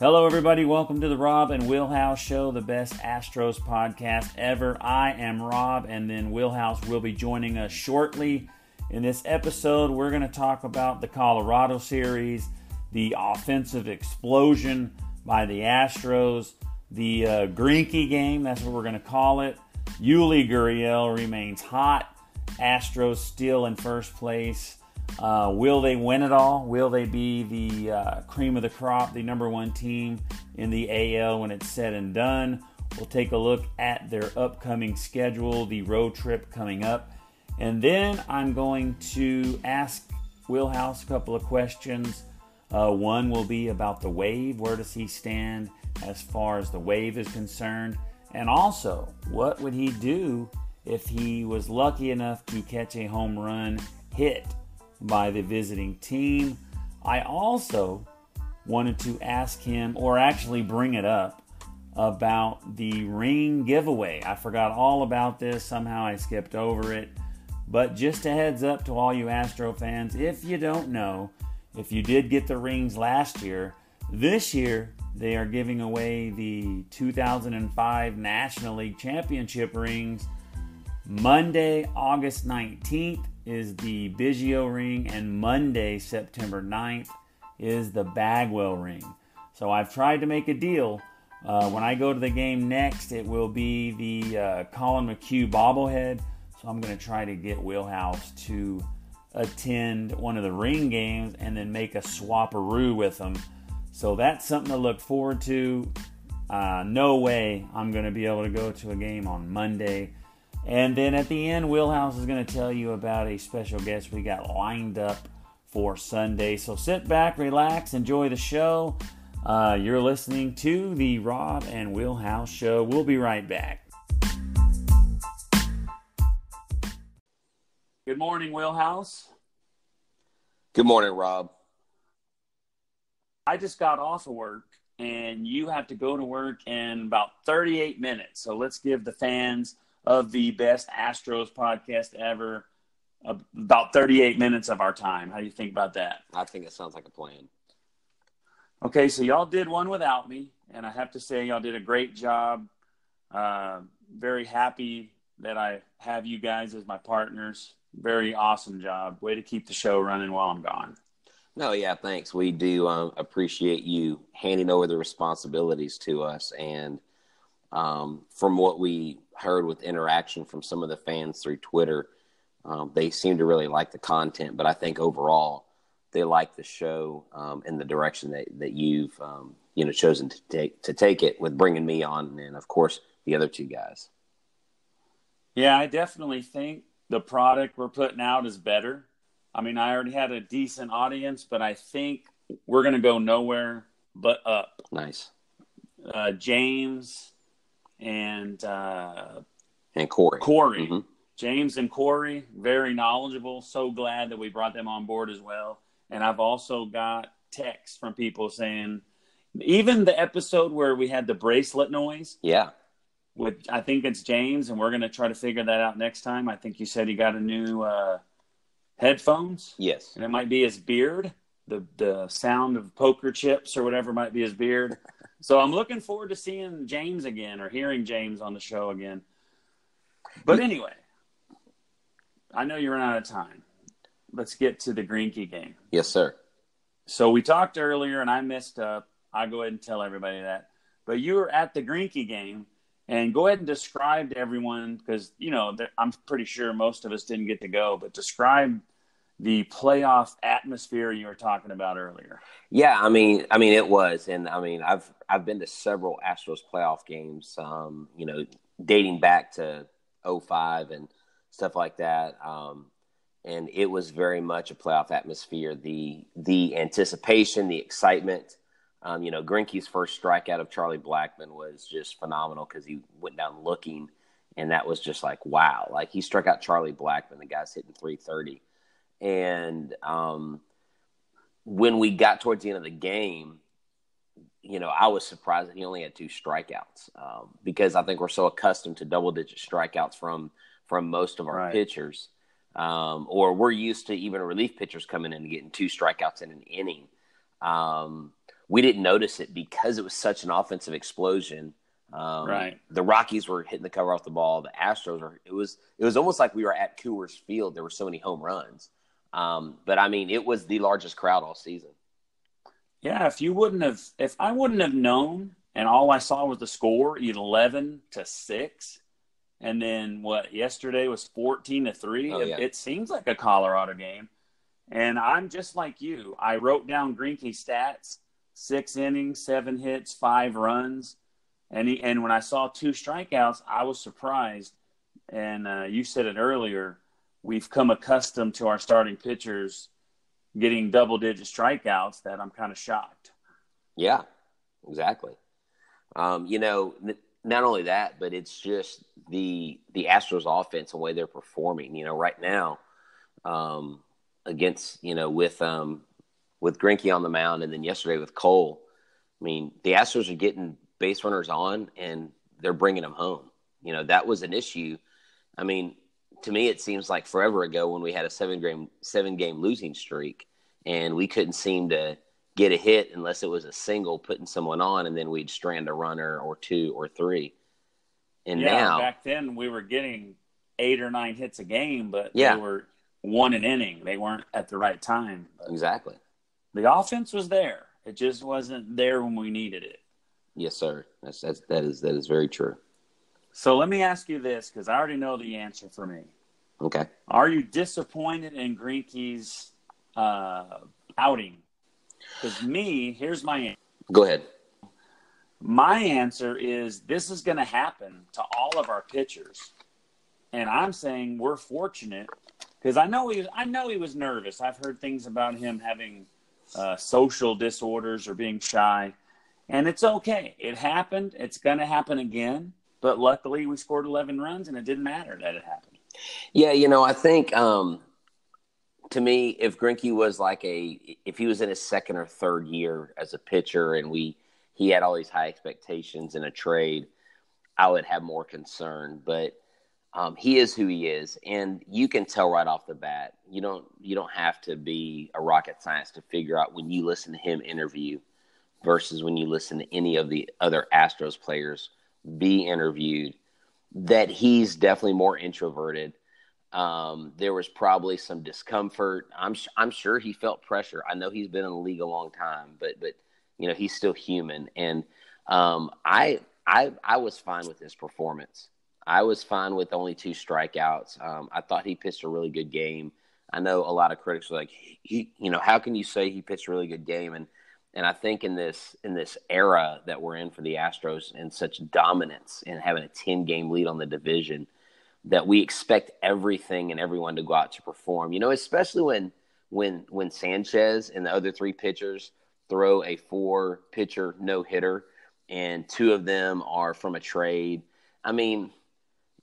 Hello, everybody. Welcome to the Rob and Wheelhouse Show, the best Astros podcast ever. I am Rob, and then Wheelhouse will be joining us shortly. In this episode, we're going to talk about the Colorado series, the offensive explosion by the Astros, the uh, Greinke game, that's what we're going to call it. Yuli Gurriel remains hot. Astros still in first place. Uh, will they win it all? Will they be the uh, cream of the crop, the number one team in the AL when it's said and done? We'll take a look at their upcoming schedule, the road trip coming up. And then I'm going to ask Wheelhouse a couple of questions. Uh, one will be about the wave. Where does he stand as far as the wave is concerned? And also, what would he do if he was lucky enough to catch a home run hit by the visiting team. I also wanted to ask him, or actually bring it up, about the ring giveaway. I forgot all about this. Somehow I skipped over it. But just a heads up to all you Astro fans if you don't know, if you did get the rings last year, this year they are giving away the 2005 National League Championship rings Monday, August 19th is the Biggio ring, and Monday, September 9th, is the Bagwell ring. So I've tried to make a deal. Uh, when I go to the game next, it will be the uh, Collin McHugh bobblehead. So I'm going to try to get Wheelhouse to attend one of the ring games and then make a swaparoo with them. So that's something to look forward to. Uh, no way I'm going to be able to go to a game on Monday. And then at the end, Wheelhouse is going to tell you about a special guest we got lined up for Sunday. So sit back, relax, enjoy the show. Uh, you're listening to the Rob and Wheelhouse Show. We'll be right back. Good morning, Wheelhouse. Good morning, Rob. I just got off of work and you have to go to work in about 38 minutes. So let's give the fans of the best Astros podcast ever. About 38 minutes of our time. How do you think about that? I think it sounds like a plan. Okay, so y'all did one without me, and I have to say y'all did a great job. Uh, very happy that I have you guys as my partners. Very awesome job. Way to keep the show running while I'm gone. No, yeah, thanks. We do um, appreciate you handing over the responsibilities to us. And um, from what we heard with interaction from some of the fans through Twitter, um, they seem to really like the content. But I think overall, they like the show um, in the direction that, that you've um, you know chosen to take to take it with bringing me on, and of course the other two guys. Yeah, I definitely think the product we're putting out is better. I mean, I already had a decent audience, but I think we're going to go nowhere but up. Nice. Uh, James, and uh, and Corey. Corey. Mm-hmm. James and Corey, very knowledgeable. So glad that we brought them on board as well. And I've also got texts from people saying, even the episode where we had the bracelet noise. Yeah. With I think it's James, and we're going to try to figure that out next time. I think you said he got a new uh, headphones. Yes. And it might be his beard, the the sound of poker chips or whatever might be his beard. So I'm looking forward to seeing James again or hearing James on the show again. But anyway, I know you're out of time. Let's get to the Greinke game. Yes, sir. So we talked earlier, and I messed up. I'll go ahead and tell everybody that. But you were at the Greinke game, and go ahead and describe to everyone because you know I'm pretty sure most of us didn't get to go, but describe the playoff atmosphere you were talking about earlier. Yeah, I mean, I mean, it was, and I mean, I've I've been to several Astros playoff games. Um, you know, dating back to 05 and stuff like that. Um, and it was very much a playoff atmosphere. The the anticipation, the excitement. Um, you know, Greinke's first strikeout of Charlie Blackmon was just phenomenal because he went down looking, and that was just like wow. Like he struck out Charlie Blackmon. the guy's hitting 330, and um, when we got towards the end of the game, you know, I was surprised that he only had two strikeouts um, because I think we're so accustomed to double digit strikeouts from from most of our right. pitchers um, or we're used to even relief pitchers coming in and getting two strikeouts in an inning. Um, we didn't notice it because it was such an offensive explosion. Um, right. The Rockies were hitting the cover off the ball. The Astros were. It was. It was almost like we were at Coors Field. There were so many home runs. Um, but I mean, it was the largest crowd all season. Yeah. If you wouldn't have, if I wouldn't have known, and all I saw was the score, eleven to six, and then what yesterday was 14 to 3 oh, yeah. it, it, seems like a colorado game and i'm just like you i wrote down greinke stats six innings seven hits five runs and he, and when i saw two strikeouts i was surprised and uh, you said it earlier we've come accustomed to our starting pitchers getting double digit strikeouts that i'm kind of shocked yeah exactly um, you know not only that, but it's just the the Astros offense and way they're performing. You know, right now, um, against you know with um, with Greinke on the mound, and then yesterday with Cole. I mean, the Astros are getting base runners on, and they're bringing them home. You know, that was an issue. I mean, to me, it seems like forever ago when we had a seven game seven game losing streak, and we couldn't seem to get a hit unless it was a single putting someone on, and then we'd strand a runner or two or three. And yeah, now, back then we were getting eight or nine hits a game, but yeah. they were one an inning. They weren't at the right time. But exactly. The offense was there. It just wasn't there when we needed it. Yes, sir. That's, that's that is that is very true. So let me ask you this, because I already know the answer for me. Okay. Are you disappointed in Greinke's uh, outing because me, here's my answer. Go ahead. My answer is this is going to happen to all of our pitchers, and I'm saying we're fortunate because I know he was, I know he was nervous. I've heard things about him having uh, social disorders or being shy, and it's okay. It happened. It's going to happen again. But luckily, we scored 11 runs, and it didn't matter that it happened. Yeah, you know, I think um, to me, if Greinke was like a, if he was in his second or third year as a pitcher, and we he had all these high expectations in a trade, I would have more concern. But um, he is who he is, and you can tell right off the bat. You don't you don't have to be a rocket science to figure out when you listen to him interview versus when you listen to any of the other Astros players be interviewed that he's definitely more introverted um, there was probably some discomfort. I'm I'm sure he felt pressure. I know he's been in the league a long time, but but you know he's still human. And um, I I I was fine with his performance. I was fine with only two strikeouts. Um, I thought he pitched a really good game. I know a lot of critics were like, he, you know, how can you say he pitched a really good game? And and I think in this in this era that we're in for the Astros and such dominance and having a ten game lead on the division that we expect everything and everyone to go out to perform. You know, especially when when when Sanchez and the other three pitchers throw a four pitcher no hitter and two of them are from a trade. I mean,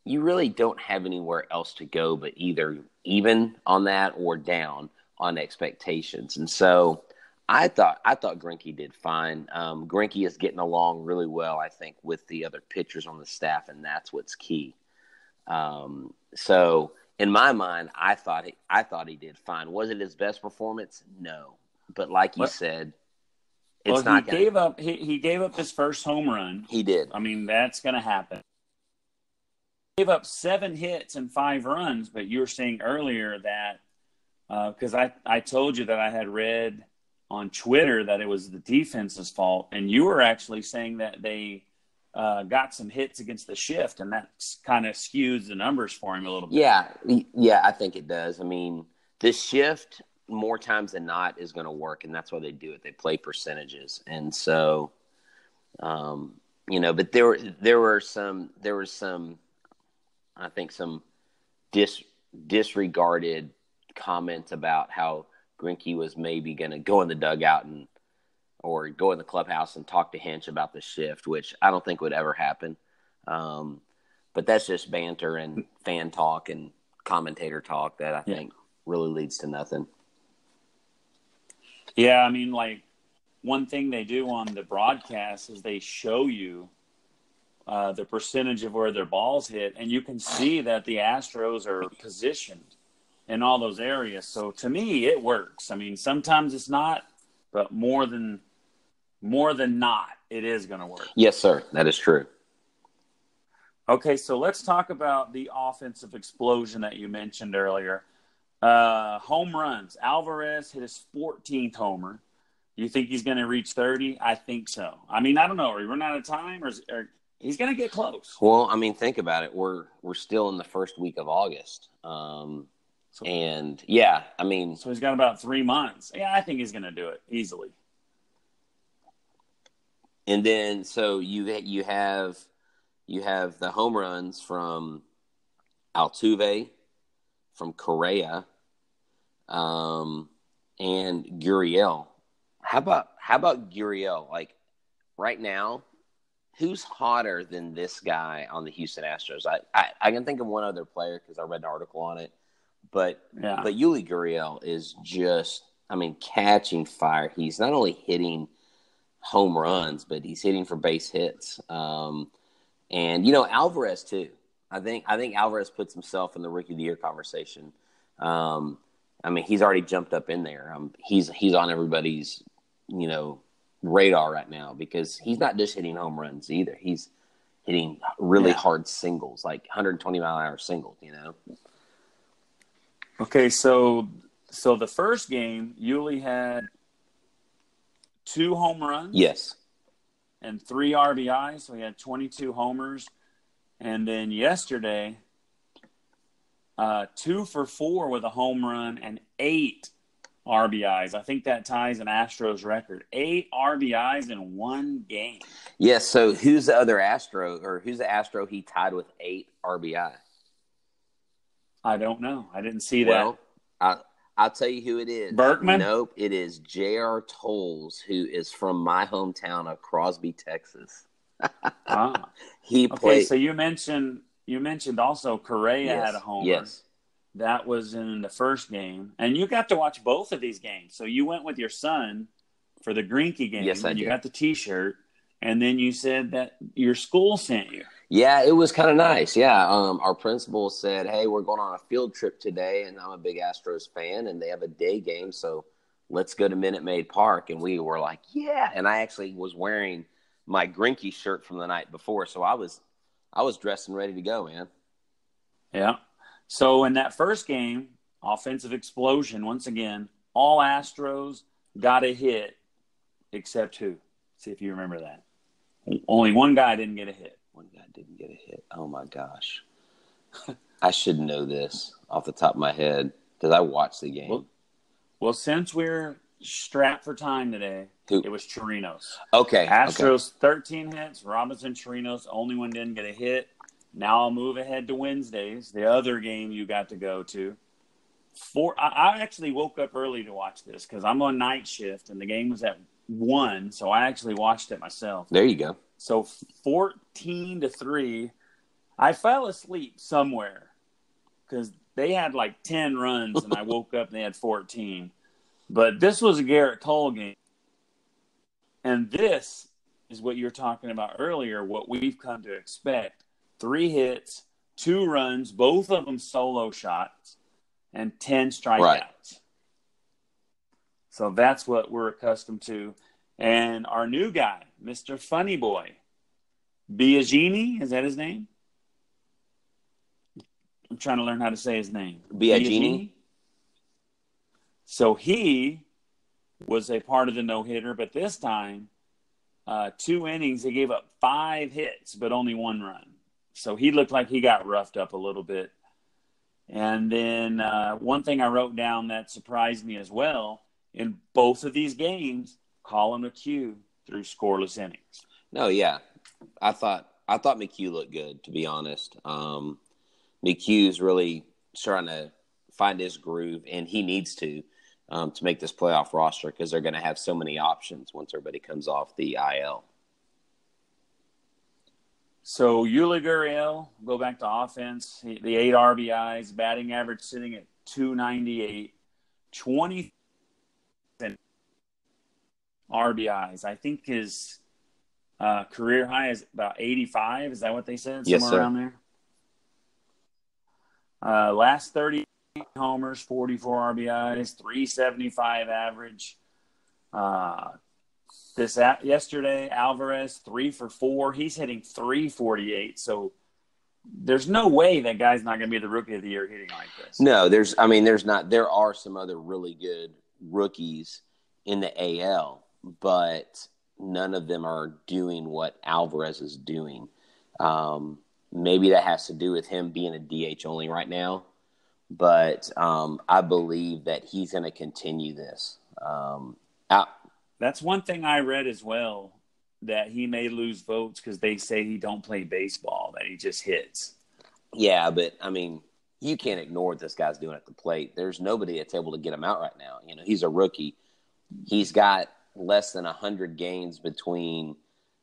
you really don't have anywhere else to go but either even on that or down on expectations. And so I thought I thought Greinke did fine. Um, Greinke is getting along really well, I think, with the other pitchers on the staff, and that's what's key. Um, so in my mind, I thought he, I thought he did fine. Was it his best performance? No, but like you what? said, it's well. He gonna... gave up. He, he gave up his first home run. He did. I mean, that's going to happen. He gave up seven hits and five runs, but you were saying earlier that because uh, I I told you that I had read on Twitter that it was the defense's fault, and you were actually saying that they uh, got some hits against the shift, and that kind of skews the numbers for him a little bit. Yeah, yeah, I think it does. I mean, the shift more times than not is going to work, and that's why they do it. They play percentages, and so, um, you know, but there were there were some there was some, I think some dis disregarded comments about how Greinke was maybe going to go in the dugout and or go in the clubhouse and talk to Hinch about the shift, which I don't think would ever happen. Um, but that's just banter and fan talk and commentator talk that I yeah. think really leads to nothing. Yeah, I mean, like one thing they do on the broadcast is they show you uh, the percentage of where their balls hit, and you can see that the Astros are positioned in all those areas. So to me, it works. I mean, sometimes it's not, but more than more than not, it is going to work. Yes, sir. That is true. Okay, so let's talk about the offensive explosion that you mentioned earlier. Uh, home runs. Alvarez hit his 14th homer. You think he's going to reach 30? I think so. I mean, I don't know. Are we running out of time, or, is, or he's going to get close? Well, I mean, think about it. We're we're still in the first week of August. Um, so, and yeah, I mean, so he's got about three months. Yeah, I think he's going to do it easily. And then so you you have you have the home runs from Altuve, from Correa, um, and Gurriel. How about how about Gurriel? Like right now, who's hotter than this guy on the Houston Astros? I I, I can think of one other player because I read an article on it but yeah. but Yuli Gurriel is just I mean catching fire. He's not only hitting home runs, but he's hitting for base hits. Um, and you know Alvarez too. I think I think Alvarez puts himself in the rookie of the year conversation. Um, I mean, he's already jumped up in there. Um, he's he's on everybody's you know radar right now because he's not just hitting home runs either. He's hitting really yeah. hard singles, like 120 mile an hour singles. You know. Okay, so so the first game, Yuli had two home runs. Yes. And three RBIs. So he had 22 homers. And then yesterday, uh, two for four with a home run and eight RBIs. I think that ties an Astros record. Eight RBIs in one game. Yes. So who's the other Astro, or who's the Astro he tied with eight RBI? I don't know. I didn't see that. Well, I, I'll tell you who it is. Berkman? Nope. It is J.R. Towles, who is from my hometown of Crosby, Texas. ah. He played. Okay, so you mentioned you mentioned also Correa yes. had a homer. Yes. That was in the first game, and you got to watch both of these games. So you went with your son for the Greinke game. Yes, I and did. You got the T-shirt, and then you said that your school sent you. Yeah, it was kind of nice. Yeah, um, our principal said, "Hey, we're going on a field trip today, and I'm a big Astros fan, and they have a day game, so let's go to Minute Maid Park." And we were like, "Yeah!" And I actually was wearing my Greinke shirt from the night before, so I was, I was dressed and ready to go, man. Yeah. So in that first game, offensive explosion once again. All Astros got a hit, except who? See if you remember that. Only one guy didn't get a hit didn't get a hit. Oh my gosh. I should know this off the top of my head because I watched the game. Well, well, since we're strapped for time today, Who? it was Chirinos. Okay. Astros okay. 13 hits. Robinson Chirinos, only one didn't get a hit. Now I'll move ahead to Wednesdays, the other game you got to go to. Four. I, I actually woke up early to watch this because I'm on night shift and the game was at one, so I actually watched it myself. There you go. So 14 to 3. I fell asleep somewhere because they had like 10 runs and I woke up and they had 14. But this was a Gerrit Cole game. And this is what you're talking about earlier, what we've come to expect. Three hits, two runs, both of them solo shots, and 10 strikeouts. Right. So that's what we're accustomed to. And our new guy, Mr. Funny Boy, Biagini, is that his name? I'm trying to learn how to say his name. Biagini. So he was a part of the no hitter, but this time, uh, two innings, he gave up five hits, but only one run. So he looked like he got roughed up a little bit. And then uh, one thing I wrote down that surprised me as well in both of these games, Collin McHugh threw scoreless innings. No, yeah, I thought I thought McHugh looked good to be honest. Um, McHugh's really trying to find his groove, and he needs to um, to make this playoff roster because they're going to have so many options once everybody comes off the IL. So Yuli Gurriel, go back to offense. The eight RBIs, batting average sitting at 298, 20 RBIs. I think his uh, career high is about 85. Is that what they said? Somewhere yes, sir. around there. Uh, last 30 homers, 44 RBIs, 375 average. Uh, this yesterday, Alvarez three for four. He's hitting 348. So there's no way that guy's not going to be the rookie of the year hitting like this. No, there's. I mean, there's not. There are some other really good rookies in the AL, but none of them are doing what Alvarez is doing. Um, maybe that has to do with him being a DH only right now, but um, I believe that he's going to continue this. Um, out- That's one thing I read as well that he may lose votes because they say he don't play baseball, that he just hits. Yeah, but I mean, you can't ignore what this guy's doing at the plate. There's nobody that's able to get him out right now. You know, he's a rookie. He's got less than 100 games between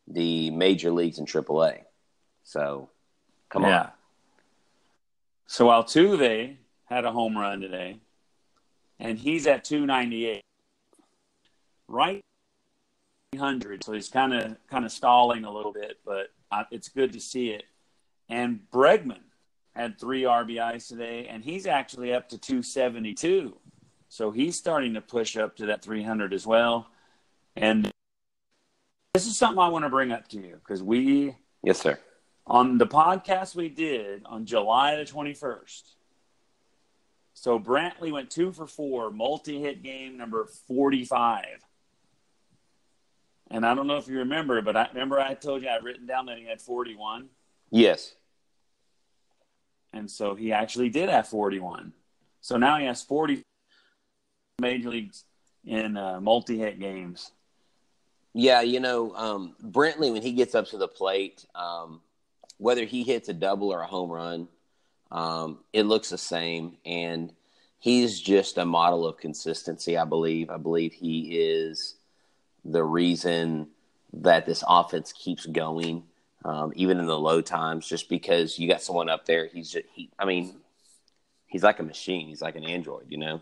the major leagues and AAA. So, come yeah. on. So Altuve had a home run today, and he's at 298. Right 100, so he's kind of kind of stalling a little bit, but it's good to see it. And Bregman had three RBIs today, and he's actually up to 272. So he's starting to push up to that 300 as well. And this is something I want to bring up to you because we, yes, sir, on the podcast we did on July the 21st. So Brantley went two for four, multi hit game number 45. And I don't know if you remember, but I remember I told you I'd written down that he had 41. Yes. And so he actually did have 41. So now he has 40 major leagues in uh, multi hit games. Yeah, you know, um, Brantley, when he gets up to the plate, um, whether he hits a double or a home run, um, it looks the same. And he's just a model of consistency, I believe. I believe he is the reason that this offense keeps going, um, even in the low times, just because you got someone up there. He's just, he, I mean, he's like a machine. He's like an android, you know?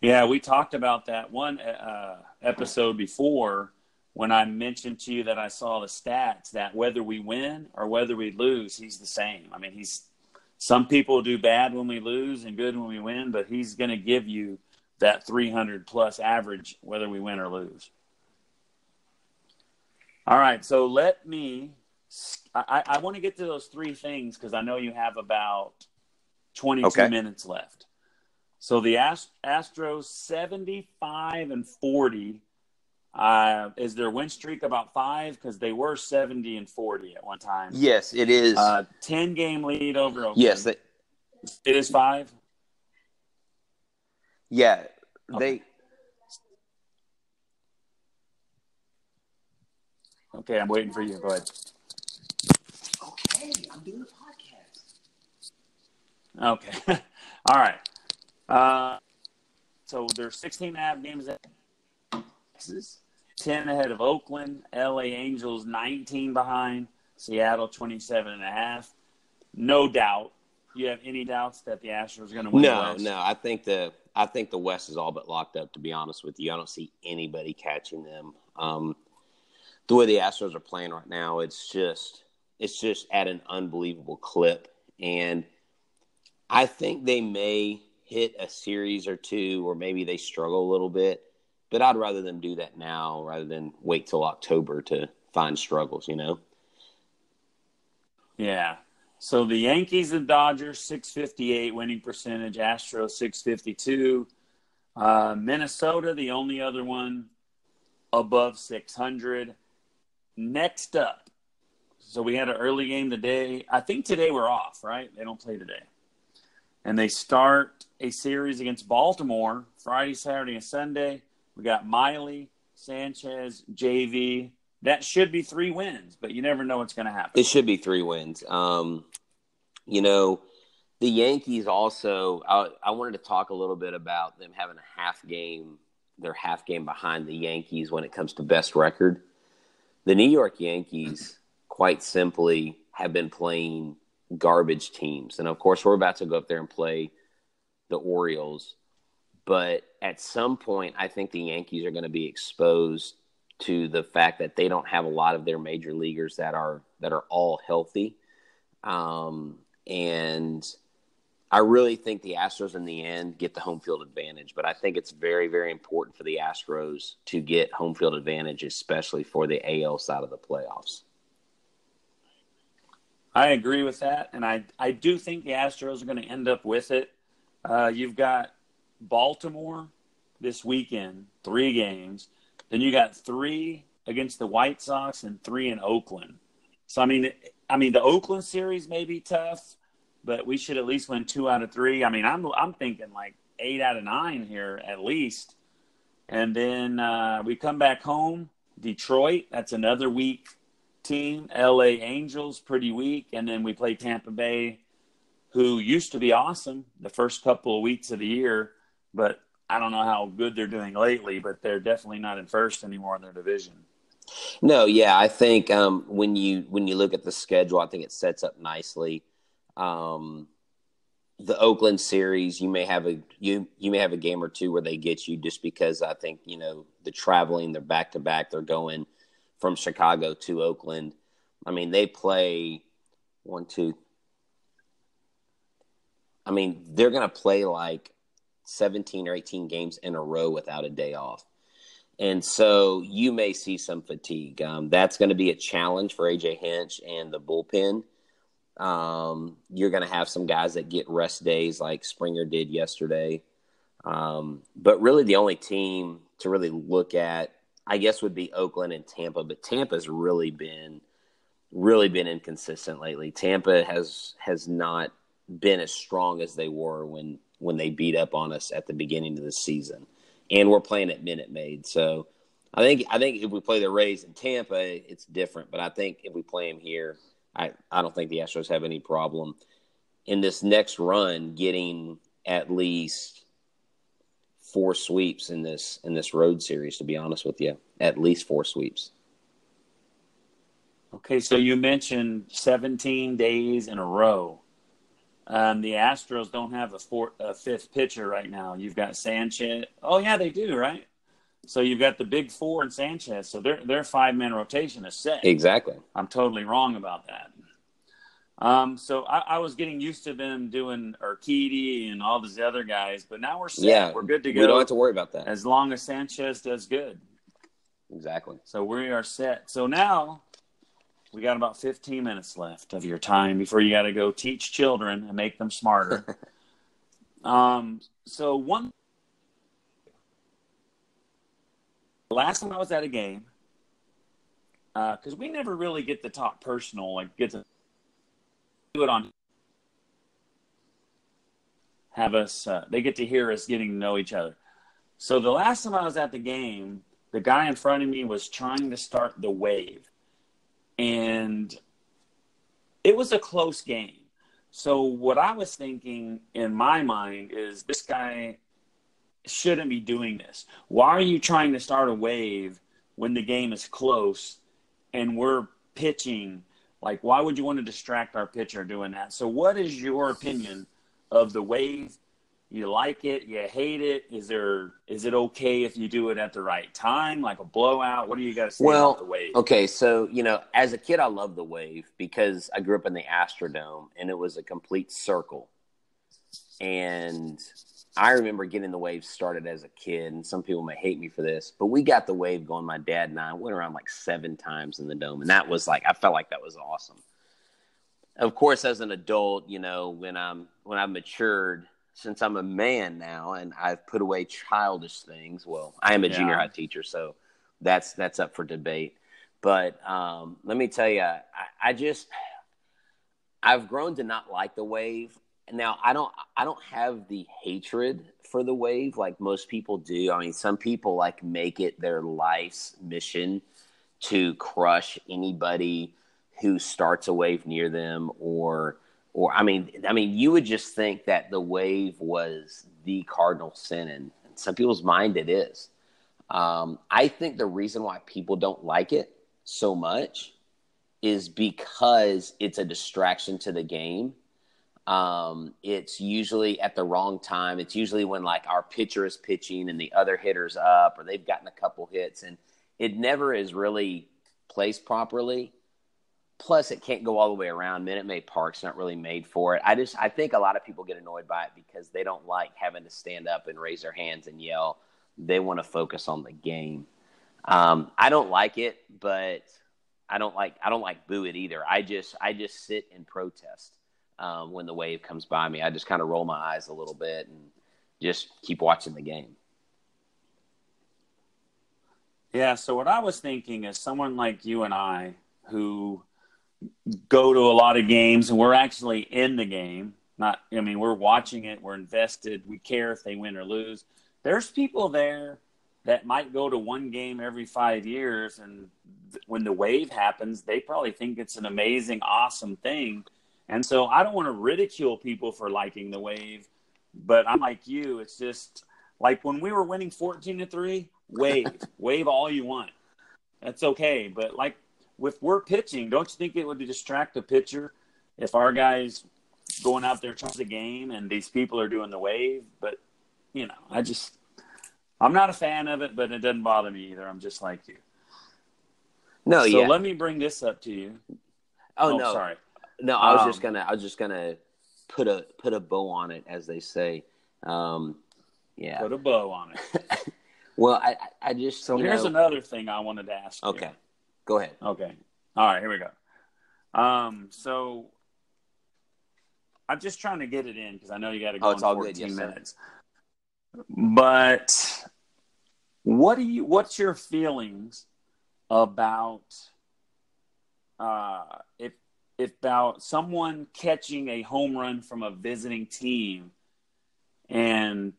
Yeah, we talked about that one uh, episode before when I mentioned to you that I saw the stats that whether we win or whether we lose, he's the same. I mean, he's some people do bad when we lose and good when we win, but he's going to give you that 300 plus average whether we win or lose. All right, so let me. I, I want to get to those three things because I know you have about 22 okay. minutes left. So the Ast- Astros 75 and 40. Uh, is their win streak about five? Because they were 70 and 40 at one time. Yes, it is. Uh, 10 game lead over Oakland. Yes, they, it is five. Yeah, they. Okay, I'm waiting for you. Go ahead. Okay, I'm doing a podcast. Okay. All right. Uh, so there's 16 and a half games at Texas, 10 ahead of Oakland, LA Angels 19 behind, Seattle 27 and a half. No doubt. You have any doubts that the Astros are going to win? No, no. I think the I think the West is all but locked up. To be honest with you, I don't see anybody catching them. Um, the way the Astros are playing right now, it's just it's just at an unbelievable clip, and I think they may hit a series or two, or maybe they struggle a little bit. But I'd rather them do that now rather than wait till October to find struggles, you know? Yeah. So the Yankees and Dodgers, 658 winning percentage, Astros, 652. Uh, Minnesota, the only other one above 600. Next up, so we had an early game today. I think today we're off, right? They don't play today. And they start a series against Baltimore Friday, Saturday, and Sunday. We got Miley, Sanchez, JV. That should be three wins, but you never know what's going to happen. It should be three wins. Um, you know, the Yankees also. I, I wanted to talk a little bit about them having a half game. Their half game behind the Yankees when it comes to best record. The New York Yankees, quite simply, have been playing garbage teams, and of course, we're about to go up there and play the Orioles. But at some point, I think the Yankees are going to be exposed to the fact that they don't have a lot of their major leaguers that are that are all healthy. Um, and I really think the Astros in the end get the home field advantage, but I think it's very, very important for the Astros to get home field advantage, especially for the AL side of the playoffs. I agree with that, and I I do think the Astros are going to end up with it. Uh, you've got Baltimore this weekend, three games. Then you got three against the White Sox and three in Oakland. So I mean, I mean the Oakland series may be tough, but we should at least win two out of three. I mean, I'm I'm thinking like eight out of nine here at least. And then uh, we come back home, Detroit. That's another weak team. L.A. Angels, pretty weak, and then we play Tampa Bay, who used to be awesome the first couple of weeks of the year, but I don't know how good they're doing lately. But they're definitely not in first anymore in their division. No, yeah, I think um, when you when you look at the schedule, I think it sets up nicely. Um, the Oakland series, you may have a you you may have a game or two where they get you just because I think you know the traveling, they're back to back, they're going from Chicago to Oakland. I mean, they play one, two. I mean, they're going to play like 17 or 18 games in a row without a day off. And so you may see some fatigue. Um, that's going to be a challenge for AJ Hinch and the bullpen. Um, you're going to have some guys that get rest days like Springer did yesterday. Um, but really, the only team to really look at, I guess, would be Oakland and Tampa. But Tampa's really been, really been inconsistent lately. Tampa has has not been as strong as they were when when they beat up on us at the beginning of the season, and we're playing at Minute Maid. So, I think I think if we play the Rays in Tampa, it's different. But I think if we play them here, I, I don't think the Astros have any problem in this next run getting at least four sweeps in this in this road series. To be honest with you, at least four sweeps. Okay, so you mentioned 17 days in a row. Um, the Astros don't have a, fourth, a fifth pitcher right now. You've got Sanchez. Oh yeah, they do, right? So you've got the big four and Sanchez. So their their five man rotation is set. Exactly. I'm totally wrong about that. Um, so I, I, was getting used to them doing Urquidy and all these other guys, but now we're set. Yeah, we're good to go. We don't have to worry about that as long as Sanchez does good. Exactly. So we are set. So now we got about 15 minutes left of your time before you got to go teach children and make them smarter. um, so one last time I was at a game, because uh, we never really get to talk personal, like get to do it on have us. Uh, they get to hear us getting to know each other. So the last time I was at the game, the guy in front of me was trying to start the wave, and it was a close game. So what I was thinking in my mind is this guy shouldn't be doing this. Why are you trying to start a wave when the game is close and we're pitching? Like, why would you want to distract our pitcher doing that? So, what is your opinion of the wave? You like it? You hate it? Is there is it okay if you do it at the right time, like a blowout? What do you to say well, about the wave? Okay, so you know, as a kid, I loved the wave because I grew up in the Astrodome, and it was a complete circle. And I remember getting the wave started as a kid, and some people may hate me for this, but we got the wave going. My dad and I went around like seven times in the dome, and that was like I felt like that was awesome. Of course, as an adult, you know, when I'm when I've matured since I'm a man now and I've put away childish things. Well, I am a yeah. junior high teacher, so that's that's up for debate. But um, let me tell you, I, I just I've grown to not like the wave. Now I don't I don't have the hatred for the wave like most people do. I mean, some people like make it their life's mission to crush anybody who starts a wave near them or or I mean I mean you would just think that the wave was the cardinal sin and in some people's mind it is. Um, I think the reason why people don't like it so much is because it's a distraction to the game. Um, it's usually at the wrong time. It's usually when like our pitcher is pitching and the other hitter's up or they've gotten a couple hits and it never is really placed properly. Plus, it can't go all the way around. Minute Maid Park's not really made for it. I just I think a lot of people get annoyed by it because they don't like having to stand up and raise their hands and yell. They want to focus on the game. Um, I don't like it, but I don't like I don't like boo it either. I just I just sit and protest um, when the wave comes by me. I just kind of roll my eyes a little bit and just keep watching the game. Yeah. So what I was thinking is someone like you and I who go to a lot of games and we're actually in the game. Not, I mean, we're watching it. We're invested. We care if they win or lose. There's people there that might go to one game every five years and when the wave happens, they probably think it's an amazing, awesome thing. And so I don't want to ridicule people for liking the wave, but I'm like you. It's just like when we were winning 14 to 3, wave, wave all you want. That's okay. But like with we're pitching, don't you think it would distract the pitcher if our guys going out there trying the game and these people are doing the wave? But you know, I just I'm not a fan of it, but it doesn't bother me either. I'm just like you. No, yeah. so yeah. let me bring this up to you. Oh, oh no, sorry. No, I was um, just gonna. I was just gonna put a put a bow on it, as they say. Um, yeah, put a bow on it. well, I I just so here's know... another thing I wanted to ask. Okay, you. Go ahead. Okay, all right, here we go. Um, so I'm just trying to get it in because I know you got to go oh, in 14 good. Yes, minutes. Sir. But what do you? What's your feelings about uh, if if about someone catching a home run from a visiting team and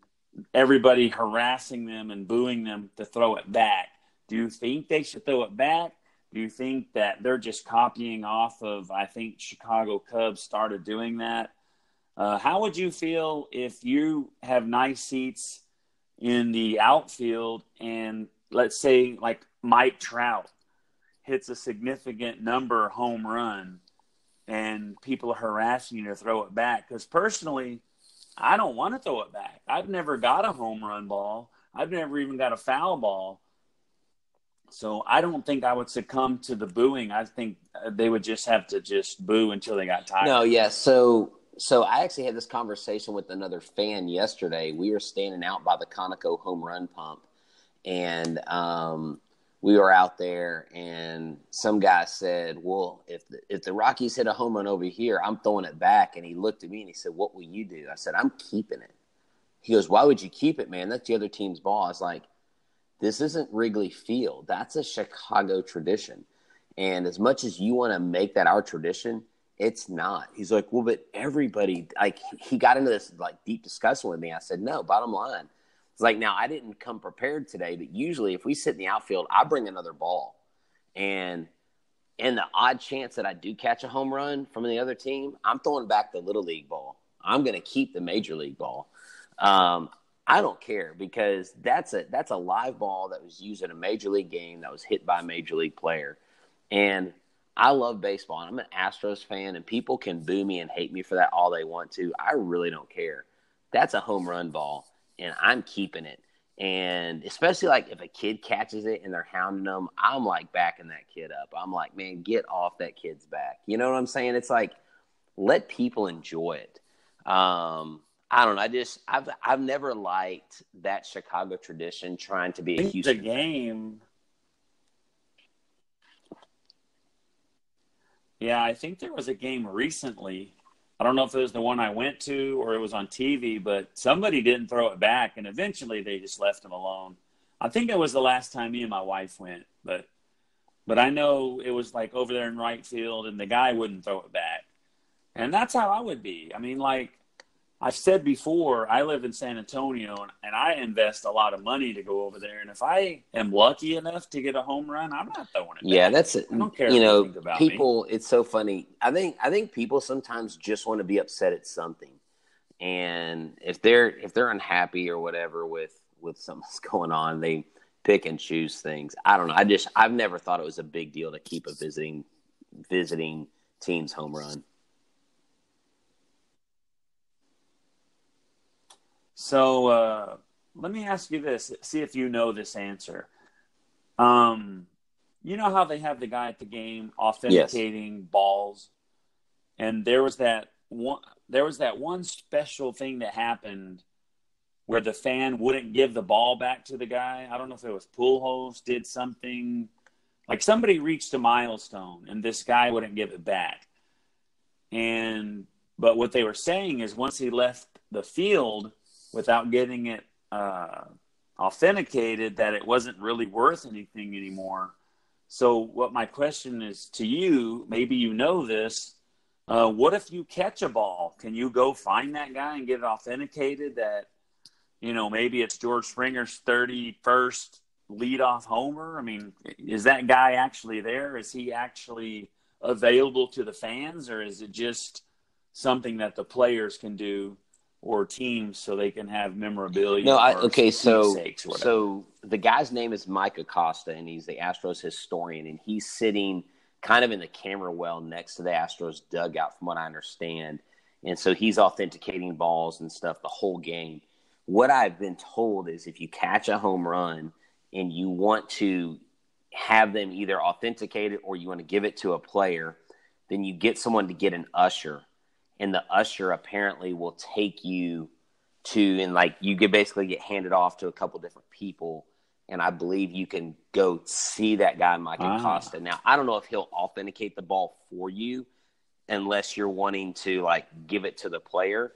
everybody harassing them and booing them to throw it back. Do you think they should throw it back? Do you think that they're just copying off of? I think Chicago Cubs started doing that. Uh, how would you feel if you have nice seats in the outfield and let's say like Mike Trout hits a significant number home run and people are harassing you to throw it back. Because personally, I don't want to throw it back. I've never got a home run ball. I've never even got a foul ball. So I don't think I would succumb to the booing. I think they would just have to just boo until they got tired. No, yeah. So so I actually had this conversation with another fan yesterday. We were standing out by the Conoco home run pump, and um, we were out there and some guy said, "Well, if the, if the Rockies hit a home run over here, I'm throwing it back." And he looked at me and he said, "What will you do?" I said, "I'm keeping it." He goes, "Why would you keep it, man? That's the other team's ball." I was like, "This isn't Wrigley Field. That's a Chicago tradition." And as much as you want to make that our tradition, it's not. He's like, "Well, but everybody like he got into this like deep discussion with me." I said, "No, bottom line, it's like now I didn't come prepared today, but usually if we sit in the outfield, I bring another ball. And in the odd chance that I do catch a home run from the other team, I'm throwing back the little league ball. I'm going to keep the major league ball. Um, I don't care because that's a that's a live ball that was used in a major league game that was hit by a major league player. And I love baseball and I'm an Astros fan and people can boo me and hate me for that all they want to. I really don't care. That's a home run ball and I'm keeping it. And especially like if a kid catches it and they're hounding them, I'm like backing that kid up. I'm like, man, get off that kid's back. You know what I'm saying? It's like let people enjoy it. Um, I don't know. I just I've I've never liked that Chicago tradition trying to be a Houston the game. Yeah, I think there was a game recently I don't know if it was the one I went to or it was on TV, but somebody didn't throw it back, and eventually they just left him alone. I think it was the last time me and my wife went, but but I know it was like over there in right field, and the guy wouldn't throw it back, and that's how I would be. I mean, like I've said before, I live in San Antonio and, and, I invest a lot of money to go over there. And if I am lucky enough to get a home run, I'm not throwing it. Yeah, back. that's it. I don't care. You know, people. Me. It's so funny. I think I think people sometimes just want to be upset at something, and if they're if they're unhappy or whatever with with something's going on, they pick and choose things. I don't know. I just I've never thought it was a big deal to keep a visiting visiting team's home run. So uh, let me ask you this: see if you know this answer. Um, you know how they have the guy at the game authenticating yes. balls, and there was that one. There was that one special thing that happened where the fan wouldn't give the ball back to the guy. I don't know if it was Pujols did something like somebody reached a milestone and this guy wouldn't give it back. And but what they were saying is once he left the field, without getting it uh, authenticated that it wasn't really worth anything anymore. So, what my question is to you, maybe you know this. Uh, what if you catch a ball? Can you go find that guy and get it authenticated that, you know, maybe it's George Springer's 31st leadoff homer? I mean, is that guy actually there? Is he actually available to the fans or is it just something that the players can do or teams so they can have memorabilia. No, I, okay, so so the guy's name is Mike Acosta, and he's the Astros historian, and he's sitting kind of in the camera well next to the Astros dugout, from what I understand, and so he's authenticating balls and stuff the whole game. What I've been told is if you catch a home run and you want to have them either authenticate it or you want to give it to a player, then you get someone to get an usher and the usher apparently will take you to and like you could basically get handed off to a couple different people and I believe you can go see that guy Mike ah. Acosta. Now I don't know if he'll authenticate the ball for you unless you're wanting to like give it to the player.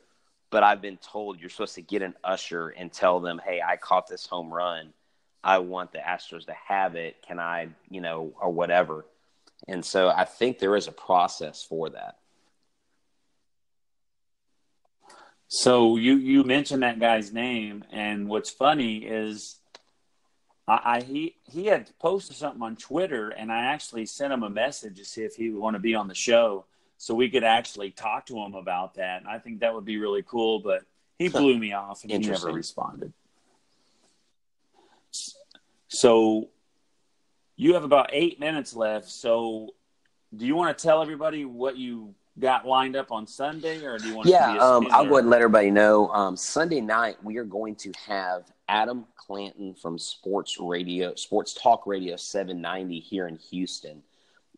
But I've been told you're supposed to get an usher and tell them, "Hey, I caught this home run. I want the Astros to have it. Can I, you know, or whatever." And so I think there is a process for that. So you you mentioned that guy's name, and what's funny is, I, I, he he had posted something on Twitter, and I actually sent him a message to see if he would want to be on the show, so we could actually talk to him about that. And I think that would be really cool, but he blew me off, and he never responded. So you have about eight minutes left. So do you want to tell everybody what you got lined up on Sunday, or do you want? To? Yeah, um, I'll go ahead and let everybody know. Um, Sunday night we are going to have Adam Clanton from Sports Radio, Sports Talk Radio 790 here in Houston.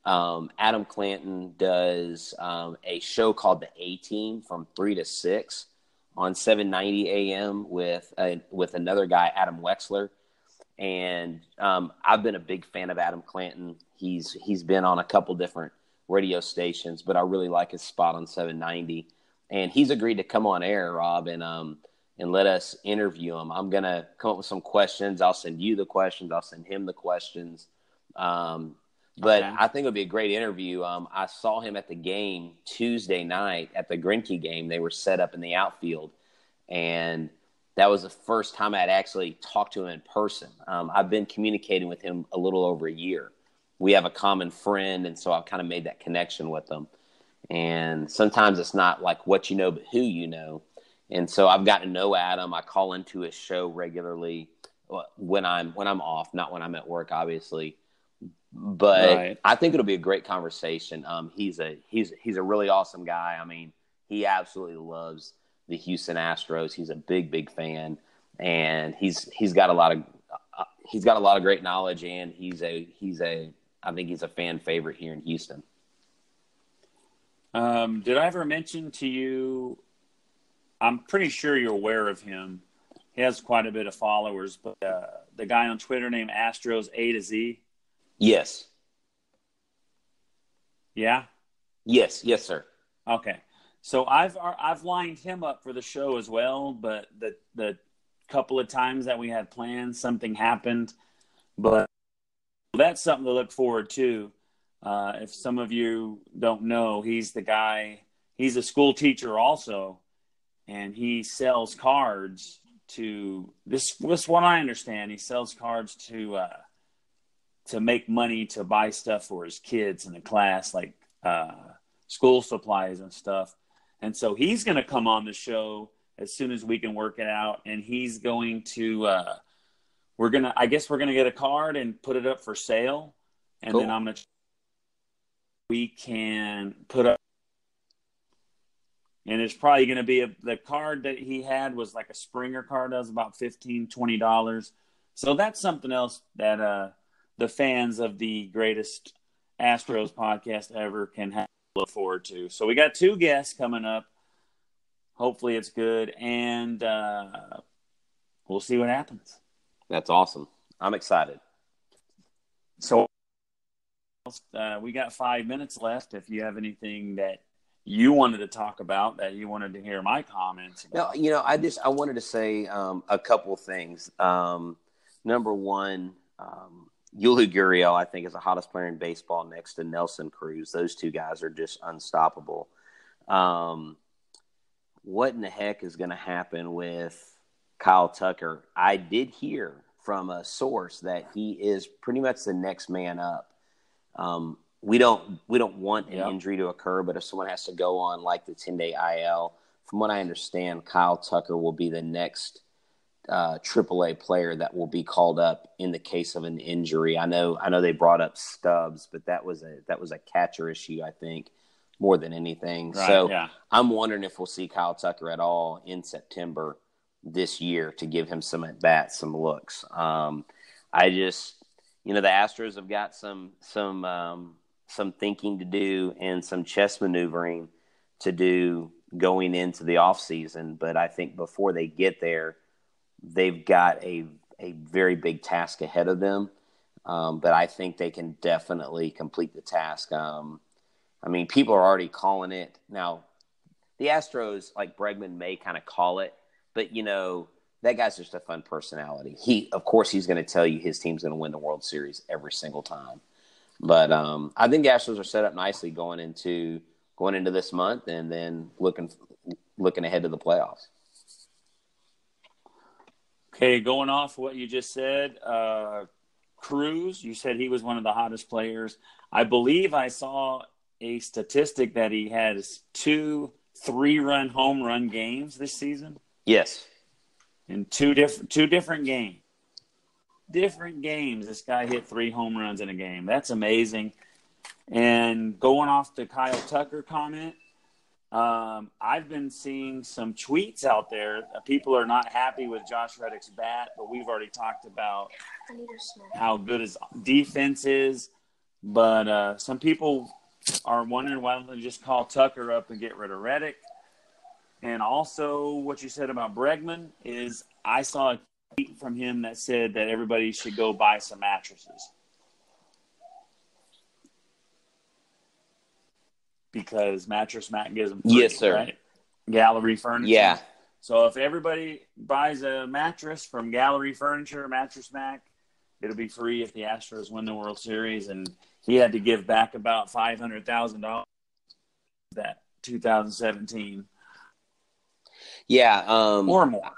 Um, Adam Clanton does um, a show called The A Team from three to six on 790 AM with uh, with another guy, Adam Wexler. And um, I've been a big fan of Adam Clanton. He's he's been on a couple different radio stations, but I really like his spot on 790. And he's agreed to come on air, Rob, and um and let us interview him. I'm gonna come up with some questions. I'll send you the questions. I'll send him the questions. Um, but okay. I think it'll be a great interview. Um, I saw him at the game Tuesday night at the Greinke game. They were set up in the outfield, and that was the first time I'd actually talked to him in person. Um, I've been communicating with him a little over a year, we have a common friend, and so I've kind of made that connection with them. And sometimes it's not like what you know, but who you know. And so I've gotten to know Adam. I call into his show regularly when I'm when I'm off, not when I'm at work, obviously. But right. I think it'll be a great conversation. Um, he's a he's he's a really awesome guy. I mean, he absolutely loves the Houston Astros. He's a big big fan, and he's he's got a lot of uh, he's got a lot of great knowledge, and he's a he's a I think he's a fan favorite here in Houston. Um, did I ever mention to you? I'm pretty sure you're aware of him. He has quite a bit of followers, but uh, the guy on Twitter named Astros A to Z. Yes. Yeah. Yes. Yes, sir. Okay. So I've I've lined him up for the show as well, but the the couple of times that we had plans, something happened. But that's something to look forward to. Uh, if some of you don't know, he's the guy. He's a school teacher also, and he sells cards to this. This what I understand. He sells cards to uh, to make money to buy stuff for his kids in the class, like uh, school supplies and stuff. And so he's going to come on the show as soon as we can work it out, and he's going to. We're gonna. I guess we're gonna get a card and put it up for sale, and cool. then I'm gonna. We can put up and it's probably going to be a, the card that he had was like a Springer card that was about 15 20 dollars so that's something else that uh the fans of the greatest Astros podcast ever can have look forward to. So we got two guests coming up. Hopefully it's good, and uh, we'll see what happens. That's awesome. I'm excited. So uh, we got five minutes left. If you have anything that you wanted to talk about, that you wanted to hear my comments. About. No, you know, I just I wanted to say um, a couple things. Um, number one, um, Yuli Gurriel, I think, is the hottest player in baseball next to Nelson Cruz. Those two guys are just unstoppable. Um, what in the heck is going to happen with Kyle Tucker? I did hear from a source that he is pretty much the next man up. Um, we don't we don't want an injury to occur, but if someone has to go on like the ten day IL, from what I understand, Kyle Tucker will be the next uh, AAA player that will be called up in the case of an injury. I know I know they brought up Stubbs, but that was a that was a catcher issue, I think, more than anything. Right, so yeah. I'm wondering if we'll see Kyle Tucker at all in September this year to give him some at bats, some looks. Um, I just you know the Astros have got some some um, some thinking to do and some chess maneuvering to do going into the off season. But I think before they get there they've got a a very big task ahead of them. Um, but I think they can definitely complete the task. Um, I mean, people are already calling it now. The Astros, like Bregman, may kind of call it, but you know that guy's just a fun personality. He, of course, he's going to tell you his team's going to win the World Series every single time. But um, I think the Astros are set up nicely going into going into this month, and then looking looking ahead to the playoffs. Okay, going off what you just said, uh, Cruz, you said he was one of the hottest players. I believe I saw a statistic that he has two three run home run games this season. Yes. In two different two different games. Different games. This guy hit three home runs in a game. That's amazing. And going off the Kyle Tucker comment, um, I've been seeing some tweets out there. People are not happy with Josh Reddick's bat, but we've already talked about how good his defense is. But uh, some people are wondering why don't they just call Tucker up and get rid of Reddick? And also, what you said about Bregman is I saw a tweet from him that said that everybody should go buy some mattresses. because Mattress Mac gives them free, yes, sir. Right? Gallery Furniture. Yeah. So if everybody buys a mattress from Gallery Furniture, Mattress Mac, it'll be free if the Astros win the World Series. And he had to give back about five hundred thousand dollars that 2017. Yeah, um, or more.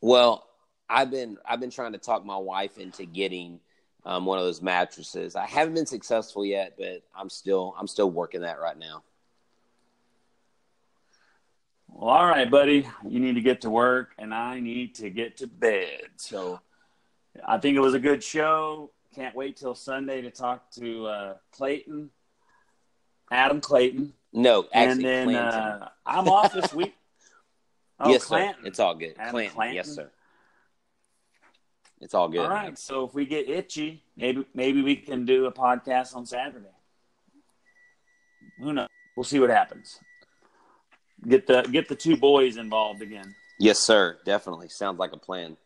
Well, I've been I've been trying to talk my wife into getting um, one of those mattresses. I haven't been successful yet, but I'm still I'm still working that right now. Well, all right, buddy. You need to get to work, and I need to get to bed. So I think it was a good show. Can't wait till Sunday to talk to uh, Clayton, Adam Clayton. No, actually, and then uh, I'm off this week. Oh, yes, Clanton. sir. It's all good. Clanton. Clanton. Yes, sir. It's all good. All right. So if we get itchy, maybe maybe we can do a podcast on Saturday. Who knows? We'll see what happens get the get the two boys involved again. Yes, sir. Definitely sounds like a plan.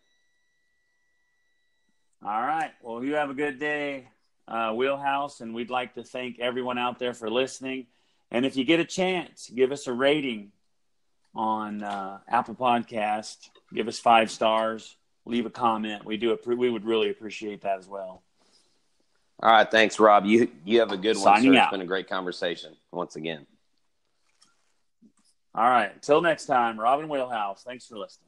All right. Well, you have a good day, uh, Wheelhouse, and we'd like to thank everyone out there for listening. And if you get a chance, give us a rating on uh, Apple Podcast. Give us five stars. Leave a comment. We do. We would really appreciate that as well. All right, thanks, Rob. You you have a good Signing one. Sir. Out. It's been a great conversation once again. All right. Until next time, Robin Wheelhouse. Thanks for listening.